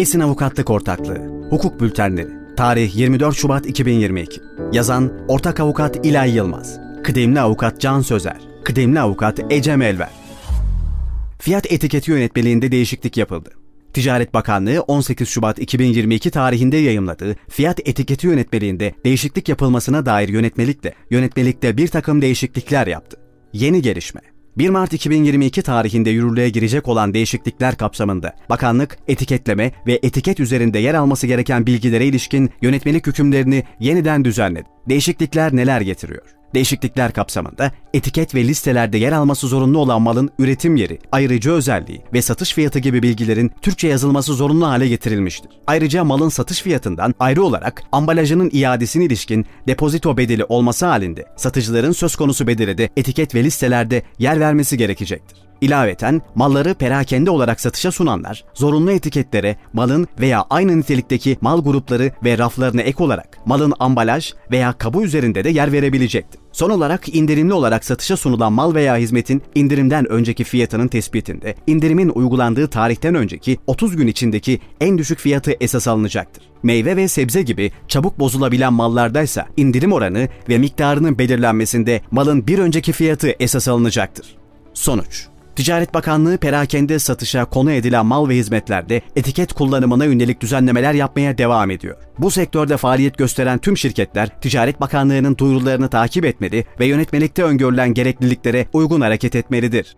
Esin Avukatlık Ortaklığı. Hukuk Bültenleri. Tarih 24 Şubat 2022 Yazan Ortak Avukat İlay Yılmaz. Kıdemli Avukat Can Sözer. Kıdemli Avukat Ecem Elver. Fiyat etiketi yönetmeliğinde değişiklik yapıldı. Ticaret Bakanlığı 18 Şubat 2022 tarihinde yayımladığı fiyat etiketi yönetmeliğinde değişiklik yapılmasına dair yönetmelikle yönetmelikte bir takım değişiklikler yaptı. Yeni gelişme 1 Mart 2022 tarihinde yürürlüğe girecek olan değişiklikler kapsamında bakanlık etiketleme ve etiket üzerinde yer alması gereken bilgilere ilişkin yönetmelik hükümlerini yeniden düzenledi. Değişiklikler neler getiriyor? Değişiklikler kapsamında etiket ve listelerde yer alması zorunlu olan malın üretim yeri, ayrıcı özelliği ve satış fiyatı gibi bilgilerin Türkçe yazılması zorunlu hale getirilmiştir. Ayrıca malın satış fiyatından ayrı olarak ambalajının iadesine ilişkin depozito bedeli olması halinde satıcıların söz konusu bedeli de etiket ve listelerde yer vermesi gerekecektir. İlaveten malları perakende olarak satışa sunanlar zorunlu etiketlere malın veya aynı nitelikteki mal grupları ve raflarına ek olarak malın ambalaj veya kabı üzerinde de yer verebilecektir. Son olarak indirimli olarak satışa sunulan mal veya hizmetin indirimden önceki fiyatının tespitinde indirimin uygulandığı tarihten önceki 30 gün içindeki en düşük fiyatı esas alınacaktır. Meyve ve sebze gibi çabuk bozulabilen mallardaysa indirim oranı ve miktarının belirlenmesinde malın bir önceki fiyatı esas alınacaktır. Sonuç Ticaret Bakanlığı perakende satışa konu edilen mal ve hizmetlerde etiket kullanımına yönelik düzenlemeler yapmaya devam ediyor. Bu sektörde faaliyet gösteren tüm şirketler Ticaret Bakanlığı'nın duyurularını takip etmeli ve yönetmelikte öngörülen gerekliliklere uygun hareket etmelidir.